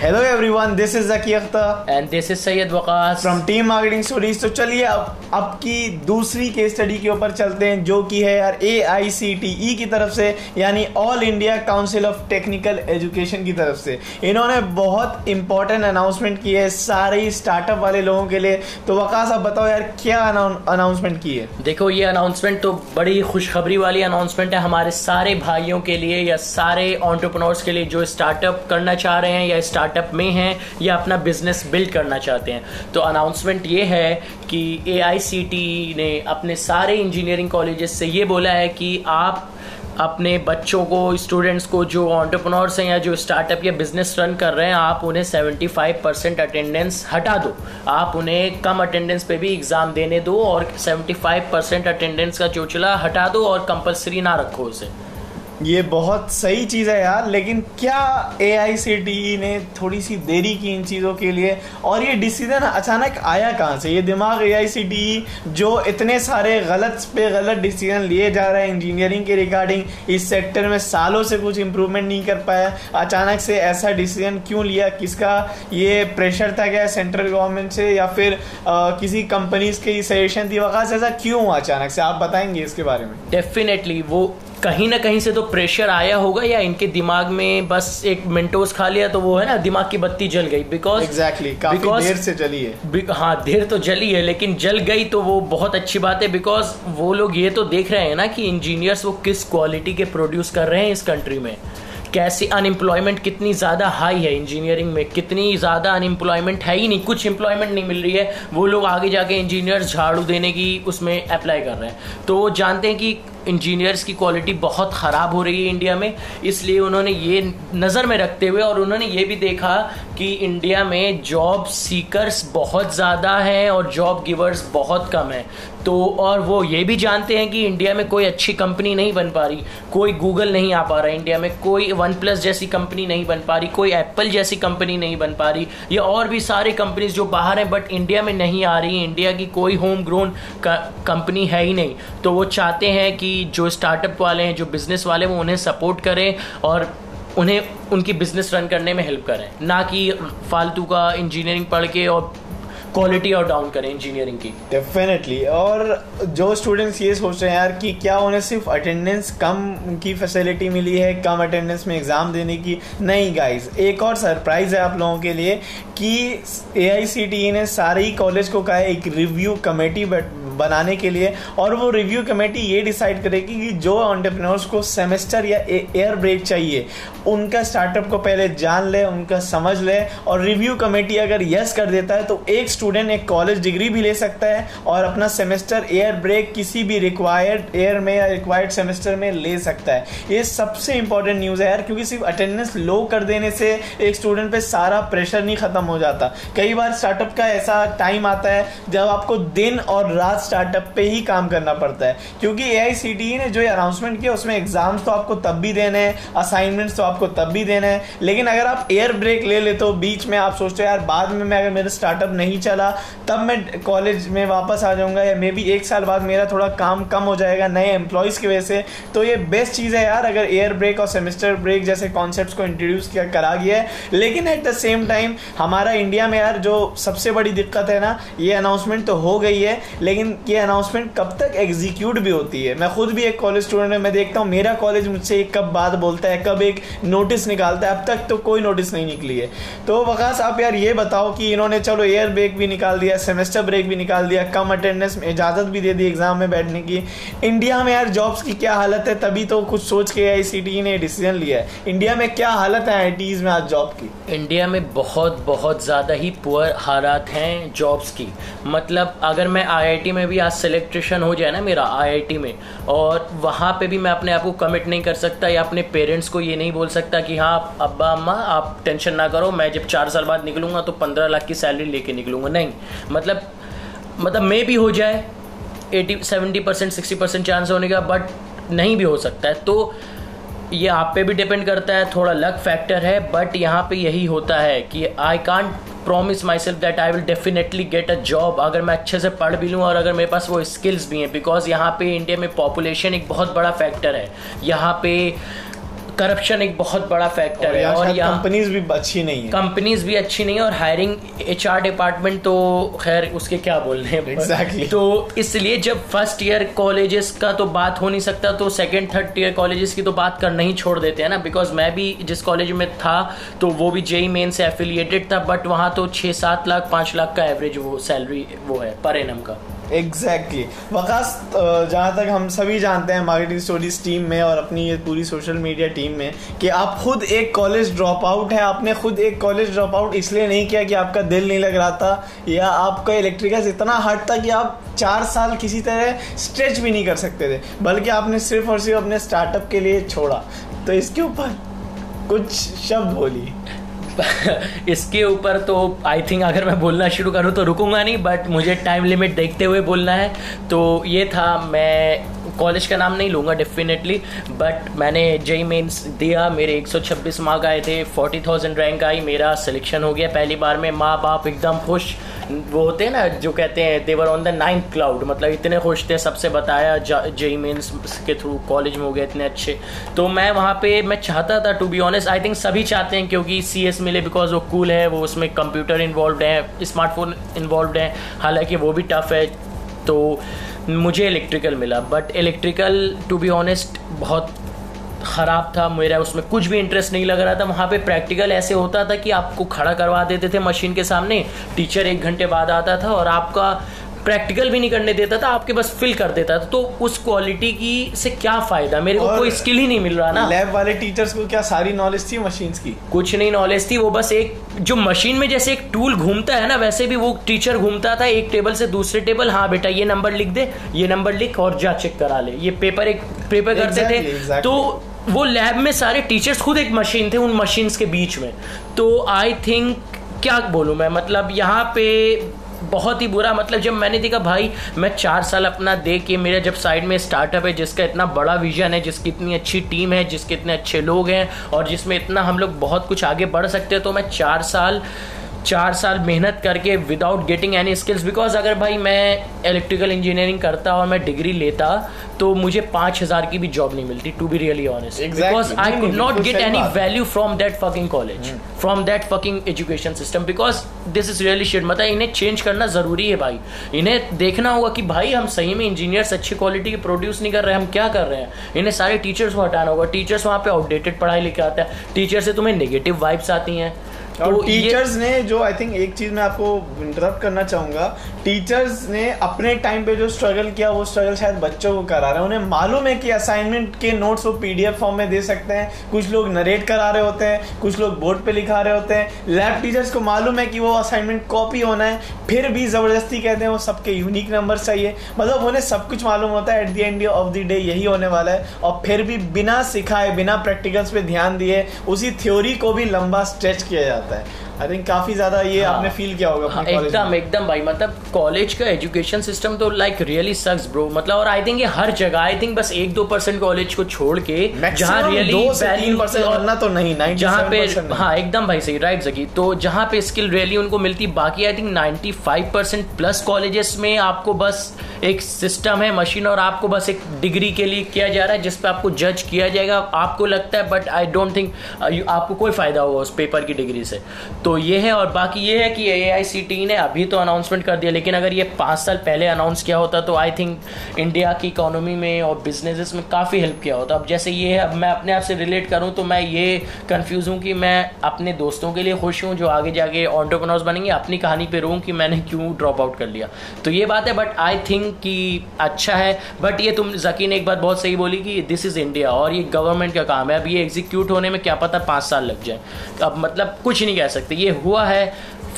Hello everyone this is Zaki Akhtar and this is Syed Waqas from team marketing stories तो चलिए अब अब की दूसरी केस स्टडी के ऊपर चलते हैं जो कि है यार ए आई सी टी ई की तरफ़ से यानी all India council of technical education की तरफ़ से। इन्होंने बहुत इंपॉर्टेंट अनाउंसमेंट की है सारे स्टार्टअप वाले लोगों के लिए। तो वकास आप बताओ यार क्या अनाउंसमेंट की है? देखो ये अनाउंसमेंट तो बड़ी खुशखबरी वाली अनाउंसमेंट है हमारे सारे भाइयों के लिए या सारे ऑन्टरप्रनोर्स के लिए जो स्टार्टअप करना चाह रहे हैं या स्टार्ट स्टार्टअप में हैं या अपना बिज़नेस बिल्ड करना चाहते हैं। तो अनाउंसमेंट ये है कि ए ने अपने सारे इंजीनियरिंग कॉलेजेस से ये बोला है कि आप अपने बच्चों को स्टूडेंट्स को, जो ऑन्टरप्रनोर्स हैं या जो स्टार्टअप या बिज़नेस रन कर रहे हैं, आप उन्हें 75 परसेंट अटेंडेंस हटा दो। आप उन्हें कम अटेंडेंस पे भी एग्ज़ाम देने दो और 75 परसेंट अटेंडेंस का चोचला हटा दो और कंपलसरी ना रखो उसे। ये बहुत सही चीज़ है यार लेकिन क्या ई ने थोड़ी सी देरी की इन चीज़ों के लिए? और ये डिसीज़न अचानक आया कहाँ से? ये दिमाग ई जो इतने सारे गलत पे गलत डिसीज़न लिए जा रहे हैं इंजीनियरिंग के रिगार्डिंग इस सेक्टर में सालों से कुछ इम्प्रूवमेंट नहीं कर पाया। अचानक से ऐसा डिसीज़न क्यों लिया? किसका ये प्रेशर था क्या सेंट्रल गवर्नमेंट से या फिर आ, किसी कंपनीज़ की सजेशन थी? वकास ऐसा क्यों हुआ अचानक से? आप बताएँगे इसके बारे में। डेफिनेटली वो कहीं ना कहीं से तो प्रेशर आया होगा या इनके दिमाग में बस एक मिनटोस खा लिया तो वो है ना दिमाग की बत्ती जल गई। बिकॉज़ एग्जैक्टली exactly, देर से जली है। हाँ देर तो जली है लेकिन जल गई तो वो बहुत अच्छी बात है बिकॉज़ वो लोग ये तो देख रहे हैं ना कि इंजीनियर्स वो किस क्वालिटी के प्रोड्यूस कर रहे हैं इस कंट्री में। कैसी अनएम्प्लॉयमेंट कितनी ज़्यादा हाई है इंजीनियरिंग में कितनी ज़्यादा अनएम्प्लॉयमेंट है ही नहीं कुछ एम्प्लॉयमेंट नहीं मिल रही है। वो लोग आगे जाके इंजीनियर्स झाड़ू देने की उसमें अप्लाई कर रहे हैं। तो वो जानते हैं कि इंजीनियर्स की क्वालिटी बहुत ख़राब हो रही है इंडिया में। इसलिए उन्होंने ये नज़र में रखते हुए और उन्होंने ये भी देखा कि इंडिया में जॉब सीकर्स बहुत ज़्यादा हैं और जॉब गिवर्स बहुत कम हैं। तो और वो ये भी जानते हैं कि इंडिया में कोई अच्छी कंपनी नहीं बन पा रही। कोई गूगल नहीं आ पा रहा इंडिया में। कोई वन प्लस जैसी कंपनी नहीं बन पा रही। कोई एप्पल जैसी कंपनी नहीं बन पा रही। या और भी सारे कंपनीज़ जो बाहर हैं बट इंडिया में नहीं आ रही। इंडिया की कोई होम ग्रोन कंपनी है ही नहीं। तो वो चाहते हैं कि जो स्टार्टअप वाले हैं, जो बिज़नेस वाले वो उन्हें सपोर्ट करें और उन्हें उनकी बिज़नेस रन करने में हेल्प करें। ना कि फालतू का इंजीनियरिंग पढ़ के और क्वालिटी और डाउन करें इंजीनियरिंग की। डेफिनेटली और जो स्टूडेंट्स ये सोच रहे हैं यार कि क्या उन्हें सिर्फ़ अटेंडेंस कम की फैसिलिटी मिली है, कम अटेंडेंस में एग्ज़ाम देने की? नहीं गाइस एक और सरप्राइज़ है आप लोगों के लिए कि AICTE ने सारे ही कॉलेज को कहा एक रिव्यू कमेटी बनाने के लिए और वो रिव्यू कमेटी ये डिसाइड करेगी कि जो ऑन्टरप्रेन्योर्स को सेमेस्टर या एयर ब्रेक चाहिए, उनका स्टार्टअप को पहले जान ले, उनका समझ ले और रिव्यू कमेटी अगर यस कर देता है तो एक स्टूडेंट एक कॉलेज डिग्री भी ले सकता है और अपना सेमेस्टर एयर ब्रेक किसी भी रिक्वायर्ड एयर में या रिक्वायर्ड सेमेस्टर में ले सकता है। ये सबसे इंपॉर्टेंट न्यूज़ है यार, क्योंकि सिर्फ़ अटेंडेंस लो कर देने से एक स्टूडेंट पे सारा प्रेशर नहीं ख़त्म हो जाता। कई बार स्टार्टअप का ऐसा टाइम आता है जब आपको दिन और रात स्टार्टअप पे ही काम करना पड़ता है। क्योंकि ए e ने जो अनाउंसमेंट किया, उसमें एग्ज़ाम्स तो आपको तब भी देने हैं असाइनमेंट्स तो आपको तब भी देने हैं। लेकिन अगर आप एयर ब्रेक ले लेते हो, बीच में आप सोचते हो, यार, बाद में मैं, अगर मेरा स्टार्टअप नहीं चला, तब मैं कॉलेज में वापस आ जाऊँगा या मे बी एक साल बाद मेरा थोड़ा काम कम हो जाएगा नए एम्प्लॉयज़ की वजह से। तो ये बेस्ट चीज़ है यार, अगर एयर ब्रेक और सेमेस्टर ब्रेक जैसे कॉन्सेप्ट को इंट्रोड्यूस किया, करा गया है। लेकिन एट द सेम टाइम हमारा इंडिया में यार जो सबसे बड़ी दिक्कत है ना, ये अनाउंसमेंट तो हो गई है। लेकिन ये अनाउंसमेंट कब तक एग्जीक्यूट भी होती है? मैं खुद भी एक कॉलेज स्टूडेंट है, मैं देखता हूँ, मेरा कॉलेज मुझसे कब बात बोलता है, कब एक नोटिस निकालता है, अब तक तो कोई नोटिस नहीं निकली है। तो वकास, आप यार ये बताओ कि इन्होंने चलो एयर ब्रेक भी निकाल दिया सेमेस्टर ब्रेक भी निकाल दिया, कम अटेंडेंस में इजाज़त भी दे दी एग्ज़ाम में बैठने की। इंडिया में यार जॉब्स की क्या हालत है, तभी तो कुछ सोच के आई सी टी ने डिसीज़न लिया है। इंडिया में क्या हालत है आई में आज जॉब की? इंडिया में बहुत बहुत ज़्यादा ही पुअर हालात हैं जॉब्स की। मतलब अगर मैं आईआईटी में भी आज सिलेक्ट्रेशन हो जाए ना मेरा आईआईटी में, और वहाँ पे भी मैं अपने आप को कमिट नहीं कर सकता या अपने पेरेंट्स को ये नहीं बोल सकता कि हाँ अब्बा, अम्मा, आप टेंशन ना करो, मैं जब चार साल बाद निकलूँगा तो पंद्रह लाख की सैलरी लेके निकलूँगा। नहीं मतलब मतलब मे भी हो जाए eighty seventy percent sixty percent chance होने का बट नहीं भी हो सकता है। तो ये आप पे भी डिपेंड करता है, थोड़ा लक फैक्टर है बट यहाँ पे यही होता है कि I can't promise my self that I will definitely get a job अगर मैं अच्छे से पढ़ भी लूँ और अगर मेरे पास वो स्किल्स भी हैं बिकॉज़ यहाँ पे इंडिया में पॉपुलेशन एक बहुत बड़ा फैक्टर है। यहाँ पे करप्शन एक बहुत बड़ा फैक्टर है और यहाँ कंपनीज़ भी अच्छी नहीं है। कंपनीज़ भी अच्छी नहीं है और हायरिंग एचआर डिपार्टमेंट तो खैर उसके क्या बोल रहे हैं exactly. तो इसलिए जब फ़र्स्ट ईयर कॉलेजेस का तो बात हो नहीं सकता तो सेकेंड थर्ड ईयर कॉलेजेस की तो बात करना ही छोड़ देते हैं ना बिकॉज़ मैं भी जिस कॉलेज में था तो वो भी जेई मेन से एफिलिएटेड था बट वहाँ तो छः सात लाख पाँच लाख का एवरेज वो सैलरी वो है पर एनम का। Exactly exactly. वकास जहाँ तक हम सभी जानते हैं मार्केटिंग स्टोरीज टीम में और अपनी ये पूरी सोशल मीडिया टीम में कि आप खुद एक कॉलेज ड्रॉप आउट है। आपने खुद एक कॉलेज ड्रॉप आउट इसलिए नहीं किया कि आपका दिल नहीं लग रहा था या आपका इलेक्ट्रिकल इतना हार्ड था कि आप चार साल किसी तरह स्ट्रेच भी नहीं कर सकते थे। बल्कि आपने सिर्फ़ और सिर्फ़ अपने स्टार्टअप के लिए छोड़ा। तो इसके ऊपर कुछ शब्द बोलिए। इसके ऊपर तो आई थिंक अगर मैं बोलना शुरू करूँ तो रुकूँगा नहीं बट मुझे टाइम लिमिट देखते हुए बोलना है। तो ये था मैं कॉलेज का नाम नहीं लूँगा डेफिनेटली बट मैंने जेई मेंस दिया मेरे 126 मार्क आए थे 40,000 रैंक आई मेरा सिलेक्शन हो गया पहली बार में माँ बाप एकदम खुश। वो होते हैं ना जो कहते हैं they were on the ninth cloud मतलब इतने खुश थे सबसे बताया जेई मेंस के थ्रू कॉलेज में हो गए इतने अच्छे। तो मैं वहाँ पे मैं चाहता था to be honest I think सभी चाहते हैं क्योंकि सी एस मिले बिकॉज़ वो कूल है वो उसमें कंप्यूटर इन्वॉल्व है स्मार्टफ़ोन इन्वॉल्व है हालाँकि वो भी टफ है तो मुझे इलेक्ट्रिकल मिला but electrical to be honest बहुत ख़राब था मेरा, उसमें कुछ भी इंटरेस्ट नहीं लग रहा था। वहाँ पे प्रैक्टिकल ऐसे होता था कि आपको खड़ा करवा देते थे मशीन के सामने। टीचर एक घंटे बाद आता था और आपका प्रैक्टिकल भी नहीं करने देता था आपके बस फिल कर देता था। तो उस क्वालिटी की से क्या फ़ायदा? मेरे को कोई स्किल ही नहीं मिल रहा ना। लैब वाले टीचर्स को क्या सारी नॉलेज थी मशीन की? कुछ नहीं नॉलेज थी वो बस एक जो मशीन में जैसे एक टूल घूमता है ना वैसे भी वो टीचर घूमता था एक टेबल से दूसरे टेबल हाँ बेटा ये नंबर लिख दे ये नंबर लिख और जा चेक करा ले। ये पेपर एक पेपर करते exactly, थे। Exactly. तो वो लैब में सारे टीचर्स खुद एक मशीन थे उन मशीन्स के बीच में। तो आई थिंक क्या बोलूँ मैं मतलब यहाँ पे बहुत ही बुरा। मतलब जब मैंने देखा, भाई, मैं चार साल अपना दे के, मेरा जब साइड में स्टार्टअप है, जिसका इतना बड़ा विजन है, जिसकी इतनी अच्छी टीम है, जिसके इतने अच्छे लोग हैं, और जिसमें इतना हम लोग बहुत कुछ आगे बढ़ सकते हैं तो मैं चार साल चार साल मेहनत करके without getting any skills because अगर भाई मैं इलेक्ट्रिकल इंजीनियरिंग करता और मैं डिग्री लेता तो मुझे पाँच हज़ार की भी जॉब नहीं मिलती to be really honest because I could not get any value from that fucking college from that fucking education system because this is really shit मतलब इन्हें चेंज करना ज़रूरी है भाई। इन्हें देखना होगा कि भाई हम सही में इंजीनियर्स अच्छी क्वालिटी के प्रोड्यूस नहीं कर रहे हम क्या कर रहे हैं? इन्हें सारे टीचर्स को हटाना होगा। टीचर्स वहाँ पे आउटडेटेड पढ़ाई लेके आता है। टीचर से तुम्हें नेगेटिव वाइब्स आती हैं। तो टीचर्स ने जो आई थिंक एक चीज़ मैं आपको इंटरप्ट करना चाहूँगा टीचर्स ने अपने टाइम पे जो स्ट्रगल किया, वो स्ट्रगल शायद बच्चों को करा रहे हैं। उन्हें मालूम है कि असाइनमेंट के नोट्स वो पीडीएफ फॉर्म में दे सकते हैं। कुछ लोग नरेट करा रहे होते हैं, कुछ लोग बोर्ड पे लिखा रहे होते हैं। लैब टीचर्स को मालूम है कि वो असाइनमेंट कॉपी होना है, फिर भी ज़बरदस्ती कहते हैं, वो सबके यूनिक नंबर चाहिए। मतलब उन्हें सब कुछ मालूम होता है at the end of the day यही होने वाला है। और फिर भी बिना सिखाए, बिना प्रैक्टिकल्स पे ध्यान दिए, उसी थ्योरी को भी लंबा स्ट्रेच किया जाता है। आई थिंक काफ़ी ज़्यादा ये हाँ, आपने फील किया होगा हाँ, एकदम एकदम भाई मतलब कॉलेज का एजुकेशन सिस्टम तो लाइक रियली सक्स ब्रो मतलब और आई थिंक ये हर जगह आई थिंक बस एक दो परसेंट कॉलेज को छोड़ के जहाँ रियली वरना तो नहीं जहाँ पे हाँ एकदम भाई सही राइट जगी तो जहाँ पे स्किल रियली उनको मिलती बाकी I think ninety five percent plus colleges में आपको बस एक सिस्टम है मशीन और आपको बस एक डिग्री के लिए किया जा रहा है जिस पे आपको जज किया जाएगा आपको लगता है बट आई डोंट थिंक आपको कोई फ़ायदा होगा उस पेपर की डिग्री से। तो ये है और बाकी ये है कि ए आई सी टी ने अभी तो अनाउंसमेंट कर दिया, लेकिन अगर ये पाँच साल पहले अनाउंस किया होता तो आई थिंक इंडिया की इकोनॉमी में और बिज़नेस में काफ़ी हेल्प किया होता। अब जैसे ये है, अब मैं अपने आप से रिलेट करूँ तो मैं ये कन्फ्यूज़ हूँ कि मैं अपने दोस्तों के लिए खुश हूँ जो आगे जाके ऑन्टरप्रनोर्स बनेंगे, अपनी कहानी पर रहूँ कि मैंने क्यों ड्रॉप आउट कर लिया। तो ये बात है बट आई थिंक कि अच्छा है। बट ये तुम जकी ने एक बात बहुत सही बोली कि दिस इज़ इंडिया और ये गवर्नमेंट का काम है। अब ये एग्जीक्यूट होने में क्या पता पाँच साल लग जाए। अब मतलब कुछ नहीं कह सकते। ये हुआ है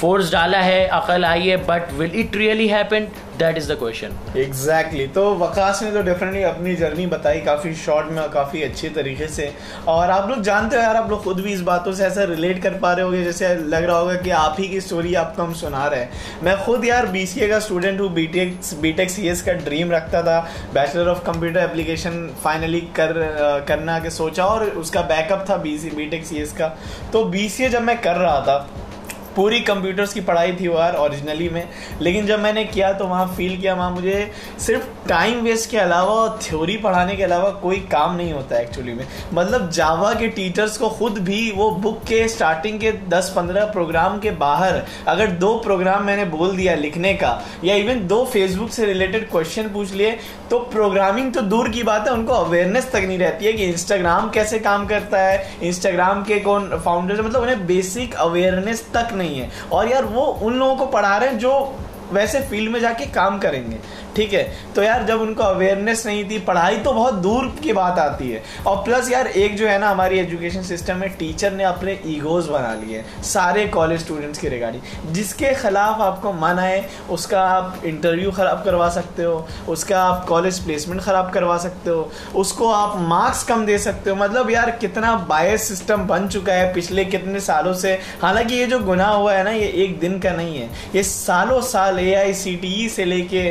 फोर्स डाला है अकल आई है but will it really happen that is the question exactly तो वकास ने तो डेफिनेटली अपनी जर्नी बताई काफ़ी शॉर्ट में और काफ़ी अच्छे तरीके से। और आप लोग जानते हो यार, आप लोग खुद भी इस बातों से ऐसा रिलेट कर पा रहे होगे, जैसे लग रहा होगा कि आप ही की स्टोरी आपको हम सुना रहे हैं। मैं खुद यार बी का स्टूडेंट हूँ बी टेक सी का ड्रीम रखता था। Bachelor of computer application finally कर, करना के सोचा और उसका बैकअप था बी सी बी का। तो बी जब मैं कर रहा था पूरी कंप्यूटर्स की पढ़ाई थी वो यार ओरिजिनली में। लेकिन जब मैंने किया तो वहाँ फील किया, वहाँ मुझे सिर्फ़ टाइम वेस्ट के अलावा और थ्योरी पढ़ाने के अलावा कोई काम नहीं होता है एक्चुअली में। मतलब जावा के टीचर्स को खुद भी वो बुक के स्टार्टिंग के 10-15 प्रोग्राम के बाहर अगर दो प्रोग्राम मैंने बोल दिया लिखने का, या इवन दो फेसबुक से रिलेटेड क्वेश्चन पूछ लिए तो प्रोग्रामिंग तो दूर की बात है, उनको अवेयरनेस तक नहीं रहती है कि इंस्टाग्राम कैसे काम करता है इंस्टाग्राम के कौन फाउंडर मतलब उन्हें बेसिक अवेयरनेस तक नहीं है। और यार वो उन लोगों को पढ़ा रहे हैं जो वैसे फ़ील्ड में जाके काम करेंगे। ठीक है? तो यार, जब उनको अवेयरनेस नहीं थी, पढ़ाई तो बहुत दूर की बात आती है। और प्लस यार, एक जो है ना, हमारी एजुकेशन सिस्टम में टीचर ने अपने ईगोज बना लिए, सारे कॉलेज स्टूडेंट्स के रिगार्डिंग जिसके खिलाफ आपको मन आए, उसका आप इंटरव्यू ख़राब करवा सकते हो, उसका आप कॉलेज प्लेसमेंट ख़राब करवा सकते हो, उसको आप मार्क्स कम दे सकते हो। मतलब यार, कितना बायस सिस्टम बन चुका है पिछले कितने सालों से। हालाँकि ये जो गुनाह हुआ है ना, ये एक दिन का नहीं है। ये सालों साल ए आई से लेके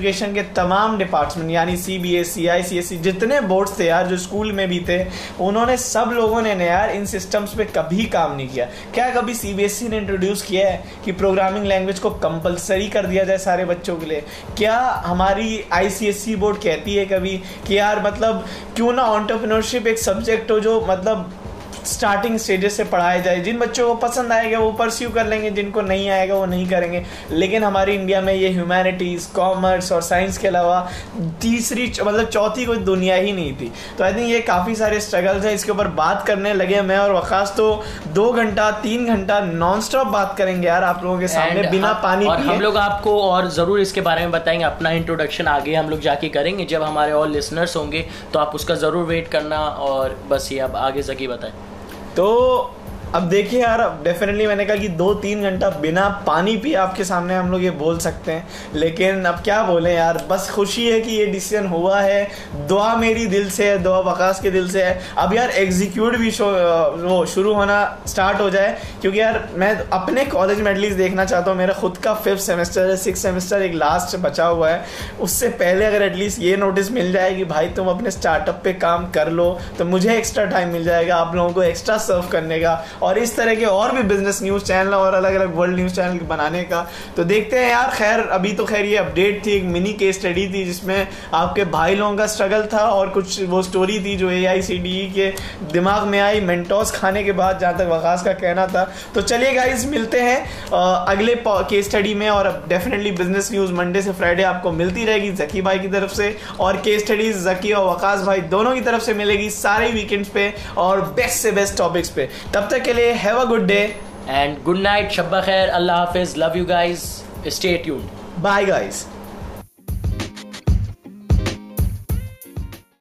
एजुकेशन के तमाम डिपार्टमेंट, यानी C B S C I C S C जितने बोर्ड्स थे यार, जो स्कूल में भी थे, उन्होंने सब लोगों ने यार इन सिस्टम्स पे कभी काम नहीं किया। क्या कभी सी बी एस सी ने इंट्रोड्यूस किया है कि प्रोग्रामिंग लैंग्वेज को कंपलसरी कर दिया जाए सारे बच्चों के लिए? क्या हमारी आई सी एस सी बोर्ड कहती है कभी कि यार मतलब क्यों ना ऑन्टरप्रिनरशिप एक सब्जेक्ट हो जो मतलब स्टार्टिंग स्टेजेस से पढ़ाया जाए। जिन बच्चों को पसंद आएगा वो परस्यू कर लेंगे। जिनको नहीं आएगा वो नहीं करेंगे। लेकिन हमारी इंडिया में ये ह्यूमैनिटीज़ कॉमर्स और साइंस के अलावा तीसरी मतलब चौथी कोई दुनिया ही नहीं थी। तो आई थिंक ये काफ़ी सारे स्ट्रगल्स हैं। इसके ऊपर बात करने लगे मैं और वकास तो दो घंटा तीन घंटा नॉन स्टॉप बात करेंगे यार आप लोगों के सामने बिना पानी और हम लोग आपको और ज़रूर इसके बारे में बताएँगे। अपना इंट्रोडक्शन आगे हम लोग जाके करेंगे। जब हमारे और लिसनर्स होंगे तो आप उसका ज़रूर वेट करना और बस ये अब आगे जकी बताएँ। तो अब देखिए यार, अब डेफिनेटली मैंने कहा कि दो तीन घंटा बिना पानी पिए आपके सामने हम लोग ये बोल सकते हैं। लेकिन अब क्या बोलें यार, बस खुशी है कि ये डिसीज़न हुआ है। दुआ मेरी दिल से है, दुआ बकास के दिल से है। अब यार एग्जीक्यूट भी शो वो शुरू होना स्टार्ट हो जाए। क्योंकि यार, मैं अपने कॉलेज में एटलीस्ट देखना चाहता हूँ। मेरा खुद का फिफ्थ सेमेस्टर है सिक्स सेमेस्टर एक लास्ट बचा हुआ है। उससे पहले अगर एटलीस्ट ये नोटिस मिल जाए कि भाई तुम अपने स्टार्टअप पे काम कर लो तो मुझे एक्स्ट्रा टाइम मिल जाएगा, आप लोगों को एक्स्ट्रा सर्व करने का। और इस तरह के और भी बिज़नेस न्यूज़ चैनल और अलग अलग वर्ल्ड न्यूज़ चैनल बनाने का। तो देखते हैं यार, खैर, अभी तो खैर ये अपडेट थी, एक मिनी केस स्टडी थी जिसमें आपके भाई लोगों का स्ट्रगल था और कुछ वो स्टोरी थी जो ए डी के दिमाग में आई मेंटोस खाने के बाद जहाँ तक वकास का कहना था। तो चलिए गाइज़ मिलते हैं अगले केस स्टडी में और डेफिनेटली बिज़नेस न्यूज़ मंडे से फ्राइडे आपको मिलती रहेगी जकी भाई की तरफ़ से और केस स्टडीज़ जकी और वकास भाई दोनों की तरफ़ से मिलेगी सारे वीकेंड्स पे और बेस्ट से बेस्ट टॉपिक्स पे। तब तक के लिए Have a good day. And good night. Shabba khair. Allah Hafiz. Love you guys. Stay tuned. Bye, guys.